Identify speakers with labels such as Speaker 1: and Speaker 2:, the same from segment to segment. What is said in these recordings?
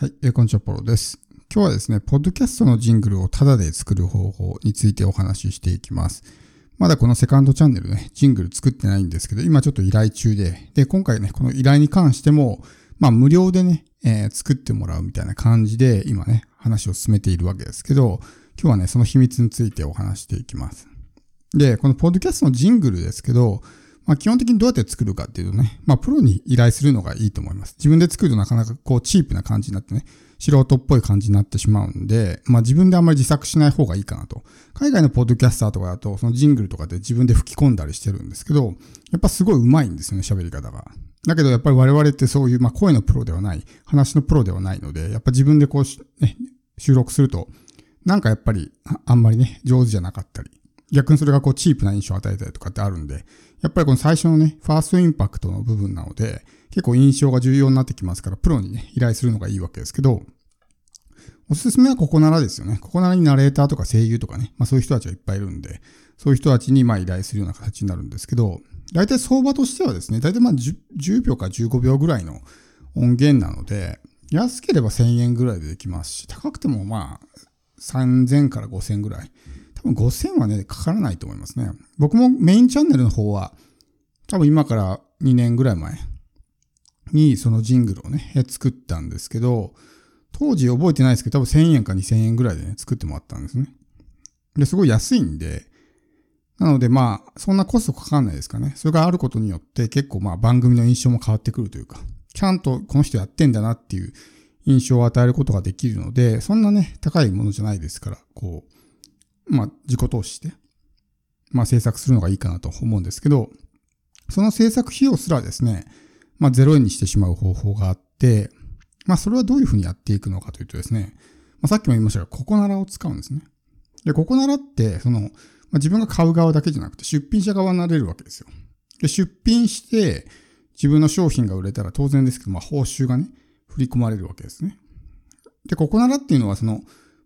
Speaker 1: はい、えー、こんにちは、ポロです。今日はですね、ポッドキャストのジングルをタダで作る方法についてお話ししていきます。まだこのセカンドチャンネルね、ジングル作ってないんですけど、今ちょっと依頼中で、で、今回ね、この依頼に関しても、まあ無料でね、えー、作ってもらうみたいな感じで、今ね、話を進めているわけですけど、今日はね、その秘密についてお話していきます。で、このポッドキャストのジングルですけど、まあ、基本的にどうやって作るかっていうとね、まあ、プロに依頼するのがいいと思います。自分で作るとなかなかこう、チープな感じになってね、素人っぽい感じになってしまうんで、まあ、自分であんまり自作しない方がいいかなと。海外のポッドキャスターとかだと、そのジングルとかで自分で吹き込んだりしてるんですけど、やっぱすごい上手いんですよね、喋り方が。だけどやっぱり我々ってそういう、まあ、声のプロではない、話のプロではないので、やっぱ自分でこう、ね、収録すると、なんかやっぱりあんまりね、上手じゃなかったり、逆にそれがこうチープな印象を与えたりとかってあるんで、やっぱりこの最初のね、ファーストインパクトの部分なので、結構印象が重要になってきますから、プロにね、依頼するのがいいわけですけど、おすすめはここならですよね。ここならにナレーターとか声優とかね、まあそういう人たちがいっぱいいるんで、そういう人たちにまあ依頼するような形になるんですけど、大体相場としてはですね、大体まあ 10, 10秒か15秒ぐらいの音源なので、安ければ1000円ぐらいでできますし、高くてもまあ3000から5000ぐらい。多分5000はね、かからないと思いますね。僕もメインチャンネルの方は、多分今から2年ぐらい前にそのジングルをね、作ったんですけど、当時覚えてないですけど、多分1000円か2000円ぐらいでね、作ってもらったんですね。で、すごい安いんで、なのでまあ、そんなコストかかんないですかね。それがあることによって結構まあ番組の印象も変わってくるというか、ちゃんとこの人やってんだなっていう印象を与えることができるので、そんなね、高いものじゃないですから、こう、まあ、自己投資して、まあ、制作するのがいいかなと思うんですけど、その制作費用すらですね、まあ、0円にしてしまう方法があって、まあ、それはどういうふうにやっていくのかというとですね、まあ、さっきも言いましたが、ココナラを使うんですね。で、ココナラって、その、まあ、自分が買う側だけじゃなくて、出品者側になれるわけですよ。で、出品して、自分の商品が売れたら当然ですけど、まあ、報酬がね、振り込まれるわけですね。で、ココナラっていうのは、その、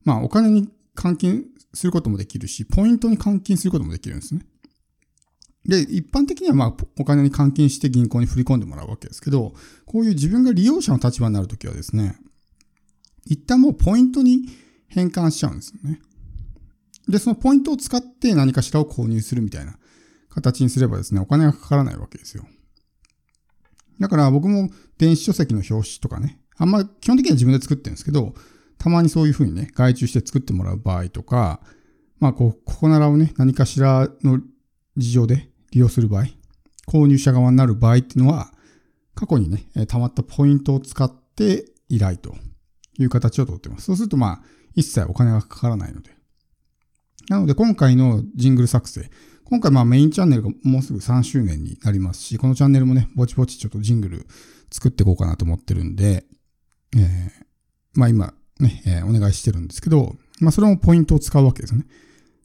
Speaker 1: まあ、お金に換金することもできるし、ポイントに換金することもできるんですね。で、一般的にはまあ、お金に換金して銀行に振り込んでもらうわけですけど、こういう自分が利用者の立場になるときはですね、一旦もうポイントに変換しちゃうんですよね。で、そのポイントを使って何かしらを購入するみたいな形にすればですね、お金がかからないわけですよ。だから僕も電子書籍の表紙とかね、あんま基本的には自分で作ってるんですけど、たまにそういうふうにね、外注して作ってもらう場合とか、まあ、こう、ここならをね、何かしらの事情で利用する場合、購入者側になる場合っていうのは、過去にね、溜まったポイントを使って依頼という形をとってます。そうすると、まあ、一切お金がかからないので。なので、今回のジングル作成、今回まあメインチャンネルがもうすぐ3周年になりますし、このチャンネルもね、ぼちぼちちょっとジングル作っていこうかなと思ってるんで、えー、まあ今、ね、えー、お願いしてるんですけど、まあそれもポイントを使うわけですよね。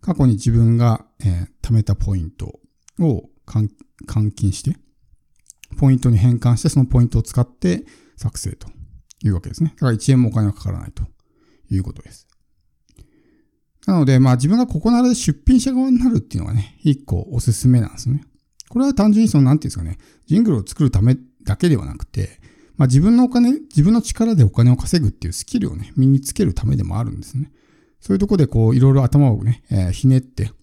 Speaker 1: 過去に自分が、えー、貯めたポイントを換金して、ポイントに変換してそのポイントを使って作成というわけですね。だから1円もお金がかからないということです。なので、まあ自分がここならで出品者側になるっていうのがね、一個おすすめなんですね。これは単純にその、なんていうんですかね、ジングルを作るためだけではなくて、まあ、自分のお金、自分の力でお金を稼ぐっていうスキルをね、身につけるためでもあるんですね。そういうとこでこう、いろいろ頭をね、えー、ひねって、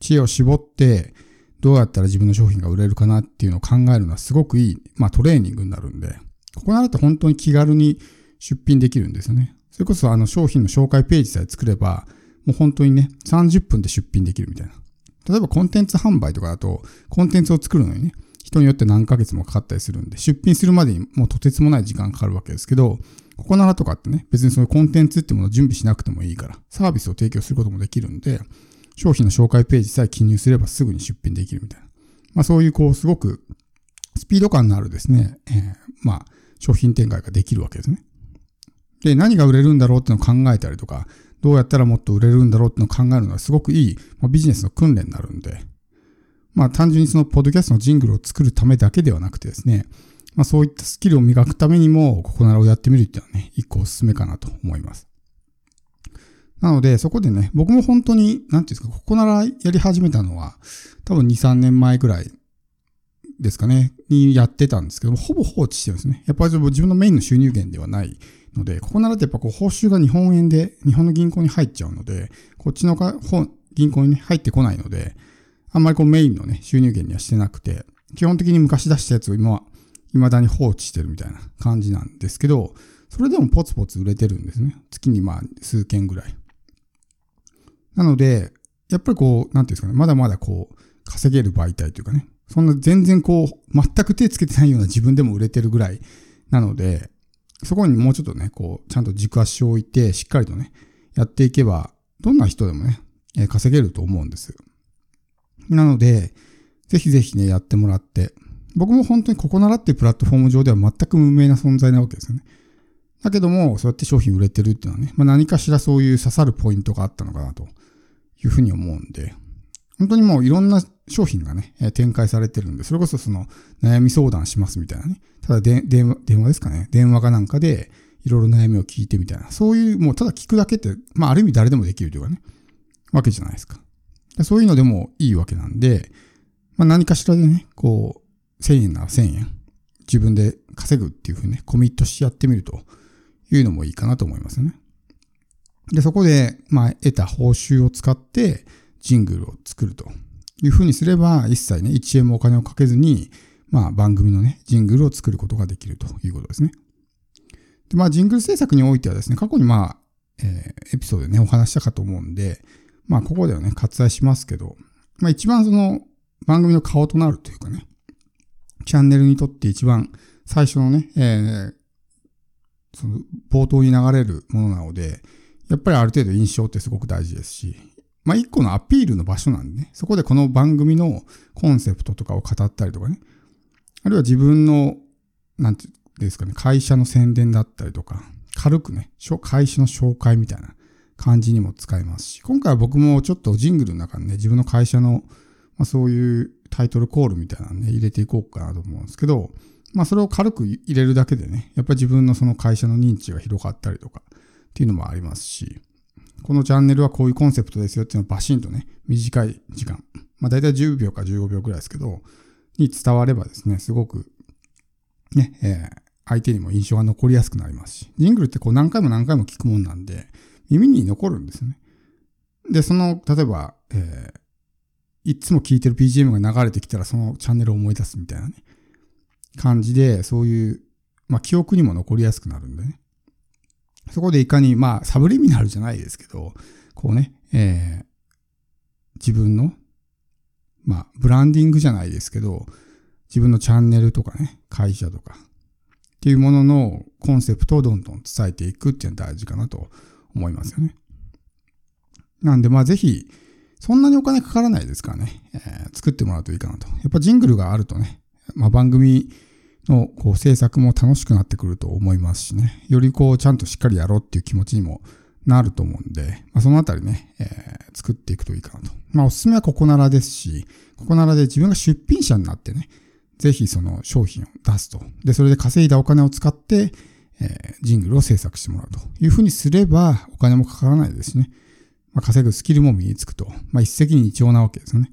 Speaker 1: 知恵を絞って、どうやったら自分の商品が売れるかなっていうのを考えるのはすごくいい、まあトレーニングになるんで、ここなると本当に気軽に出品できるんですよね。それこそあの商品の紹介ページさえ作れば、もう本当にね、30分で出品できるみたいな。例えばコンテンツ販売とかだと、コンテンツを作るのにね、人によって何ヶ月もかかったりするんで、出品するまでにもうとてつもない時間かかるわけですけど、ここならとかってね、別にそのコンテンツってものを準備しなくてもいいから、サービスを提供することもできるんで、商品の紹介ページさえ記入すればすぐに出品できるみたいな。まあそういうこう、すごくスピード感のあるですね、えー、まあ商品展開ができるわけですね。で、何が売れるんだろうってのを考えたりとか、どうやったらもっと売れるんだろうってのを考えるのはすごくいい、まあ、ビジネスの訓練になるんで、まあ単純にそのポッドキャストのジングルを作るためだけではなくてですね、まあそういったスキルを磨くためにも、ここならをやってみるっていうのはね、一個おすすめかなと思います。なので、そこでね、僕も本当に、なんていうんですか、ここならやり始めたのは、多分2、3年前ぐらいですかね、にやってたんですけども、ほぼ放置してるんですね。やっぱり自分のメインの収入源ではないので、ここならってやっぱこう報酬が日本円で日本の銀行に入っちゃうので、こっちのか銀行に、入ってこないので、あんまりこうメインのね、収入源にはしてなくて、基本的に昔出したやつを今は、未だに放置してるみたいな感じなんですけど、それでもポツポツ売れてるんですね。月にまあ数件ぐらい。なので、やっぱりこう、なんていうんですかね、まだまだこう、稼げる媒体というかね、そんな全然こう、全く手つけてないような自分でも売れてるぐらいなので、そこにもうちょっとね、こう、ちゃんと軸足を置いて、しっかりとね、やっていけば、どんな人でもね、稼げると思うんです。なので、ぜひぜひね、やってもらって、僕も本当にここならっていうプラットフォーム上では全く無名な存在なわけですよね。だけども、そうやって商品売れてるっていうのはね、まあ、何かしらそういう刺さるポイントがあったのかなというふうに思うんで、本当にもういろんな商品がね、展開されてるんで、それこそその悩み相談しますみたいなね。ただ電話、電話ですかね。電話かなんかでいろいろ悩みを聞いてみたいな。そういう、もうただ聞くだけって、まあある意味誰でもできるというかね、わけじゃないですか。そういうのでもいいわけなんで、まあ何かしらでね、こう、1000円なら1000円、自分で稼ぐっていうふうにね、コミットしてやってみるというのもいいかなと思いますよね。で、そこで、まあ、得た報酬を使って、ジングルを作るというふうにすれば、一切ね、1円もお金をかけずに、まあ、番組のね、ジングルを作ることができるということですね。で、まあ、ジングル制作においてはですね、過去にまあ、えー、エピソードでね、お話したかと思うんで、まあ、ここではね、割愛しますけど、まあ、一番その、番組の顔となるというかね、チャンネルにとって一番最初のね、えー、その冒頭に流れるものなので、やっぱりある程度印象ってすごく大事ですし、まあ一個のアピールの場所なんでね、そこでこの番組のコンセプトとかを語ったりとかね、あるいは自分の、なんていうんですかね、会社の宣伝だったりとか、軽くね、会社の紹介みたいな感じにも使えますし、今回は僕もちょっとジングルの中にね、自分の会社の、まあ、そういうタイトルコールみたいなのね、入れていこうかなと思うんですけど、まあそれを軽く入れるだけでね、やっぱり自分のその会社の認知が広がったりとかっていうのもありますし、このチャンネルはこういうコンセプトですよっていうのをバシンとね、短い時間、まあ大体10秒か15秒くらいですけど、に伝わればですね、すごく、ね、えー、相手にも印象が残りやすくなりますし、ジングルってこう何回も何回も聞くもんなんで、耳に残るんですよね。で、その、例えば、えー、いつも聴いてる BGM が流れてきたらそのチャンネルを思い出すみたいなね、感じで、そういう、まあ記憶にも残りやすくなるんでね。そこでいかに、まあ、サブリミナルじゃないですけど、こうね、えー、自分の、まあ、ブランディングじゃないですけど、自分のチャンネルとかね、会社とか、っていうもののコンセプトをどんどん伝えていくっていうのは大事かなと思いますよね。なんで、まあ、ぜひ、そんなにお金かからないですからね、えー、作ってもらうといいかなと。やっぱジングルがあるとね、まあ、番組のこう制作も楽しくなってくると思いますしね、よりこうちゃんとしっかりやろうっていう気持ちにもなると思うんで、まあ、そのあたりね、えー、作っていくといいかなと。まあおすすめはここならですし、ここならで自分が出品者になってね、ぜひその商品を出すと。で、それで稼いだお金を使って、え、ジングルを制作してもらうというふうにすれば、お金もかからないですしね。まあ、稼ぐスキルも身につくと。まあ、一石二鳥なわけですよね。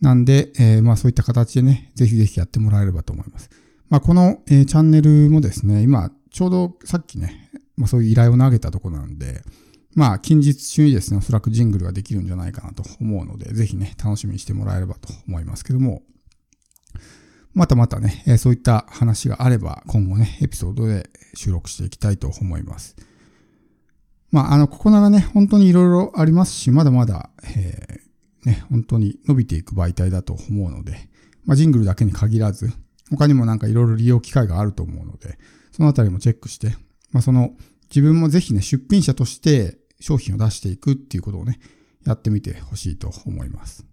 Speaker 1: なんで、えー、まあそういった形でね、ぜひぜひやってもらえればと思います。まあ、この、えー、チャンネルもですね、今、ちょうどさっきね、まあ、そういう依頼を投げたとこなんで、まあ、近日中にですね、おそらくジングルができるんじゃないかなと思うので、ぜひね、楽しみにしてもらえればと思いますけども、またまたね、え、そういった話があれば、今後ね、エピソードで収録していきたいと思います。まあ、あの、ここならね、本当に色々ありますし、まだまだ、えー、ね、本当に伸びていく媒体だと思うので、まあ、ジングルだけに限らず、他にもなんかいろいろ利用機会があると思うので、そのあたりもチェックして、まあ、その自分もぜひね、出品者として商品を出していくっていうことをね、やってみてほしいと思います。